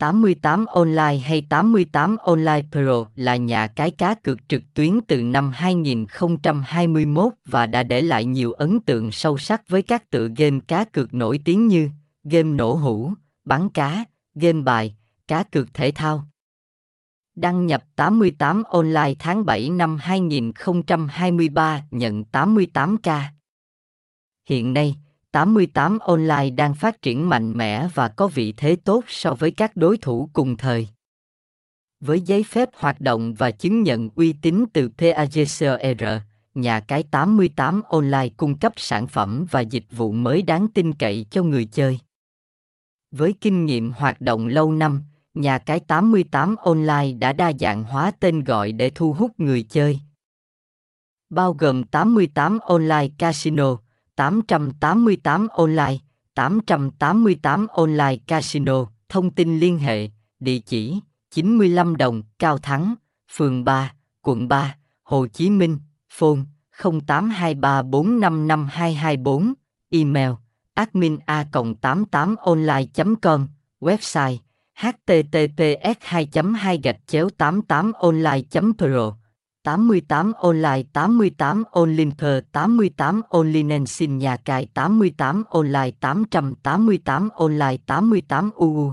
88 Online hay 88 Online Pro là nhà cái cá cược trực tuyến từ năm 2021 và đã để lại nhiều ấn tượng sâu sắc với các tựa game cá cược nổi tiếng như game nổ hũ, bắn cá, game bài, cá cược thể thao. Đăng nhập 88 Online tháng 7 năm 2023 nhận 88k. Hiện nay, 88 Online đang phát triển mạnh mẽ và có vị thế tốt so với các đối thủ cùng thời. Với giấy phép hoạt động và chứng nhận uy tín từ PAGCR, nhà cái 88 Online cung cấp sản phẩm và dịch vụ mới đáng tin cậy cho người chơi. Với kinh nghiệm hoạt động lâu năm, nhà cái 88 Online đã đa dạng hóa tên gọi để thu hút người chơi. Bao gồm 88 Online Casino, 888 Online, 888 Online Casino, thông tin liên hệ, địa chỉ 95 Đồng, Cao Thắng, phường 3, quận 3, Hồ Chí Minh, phone 0823455224, email admin a 88 online com. Website https 2 2 88 online pro. 88 online 88 onlinker 88 online xin nhà cài 88 online 888 online 88 uu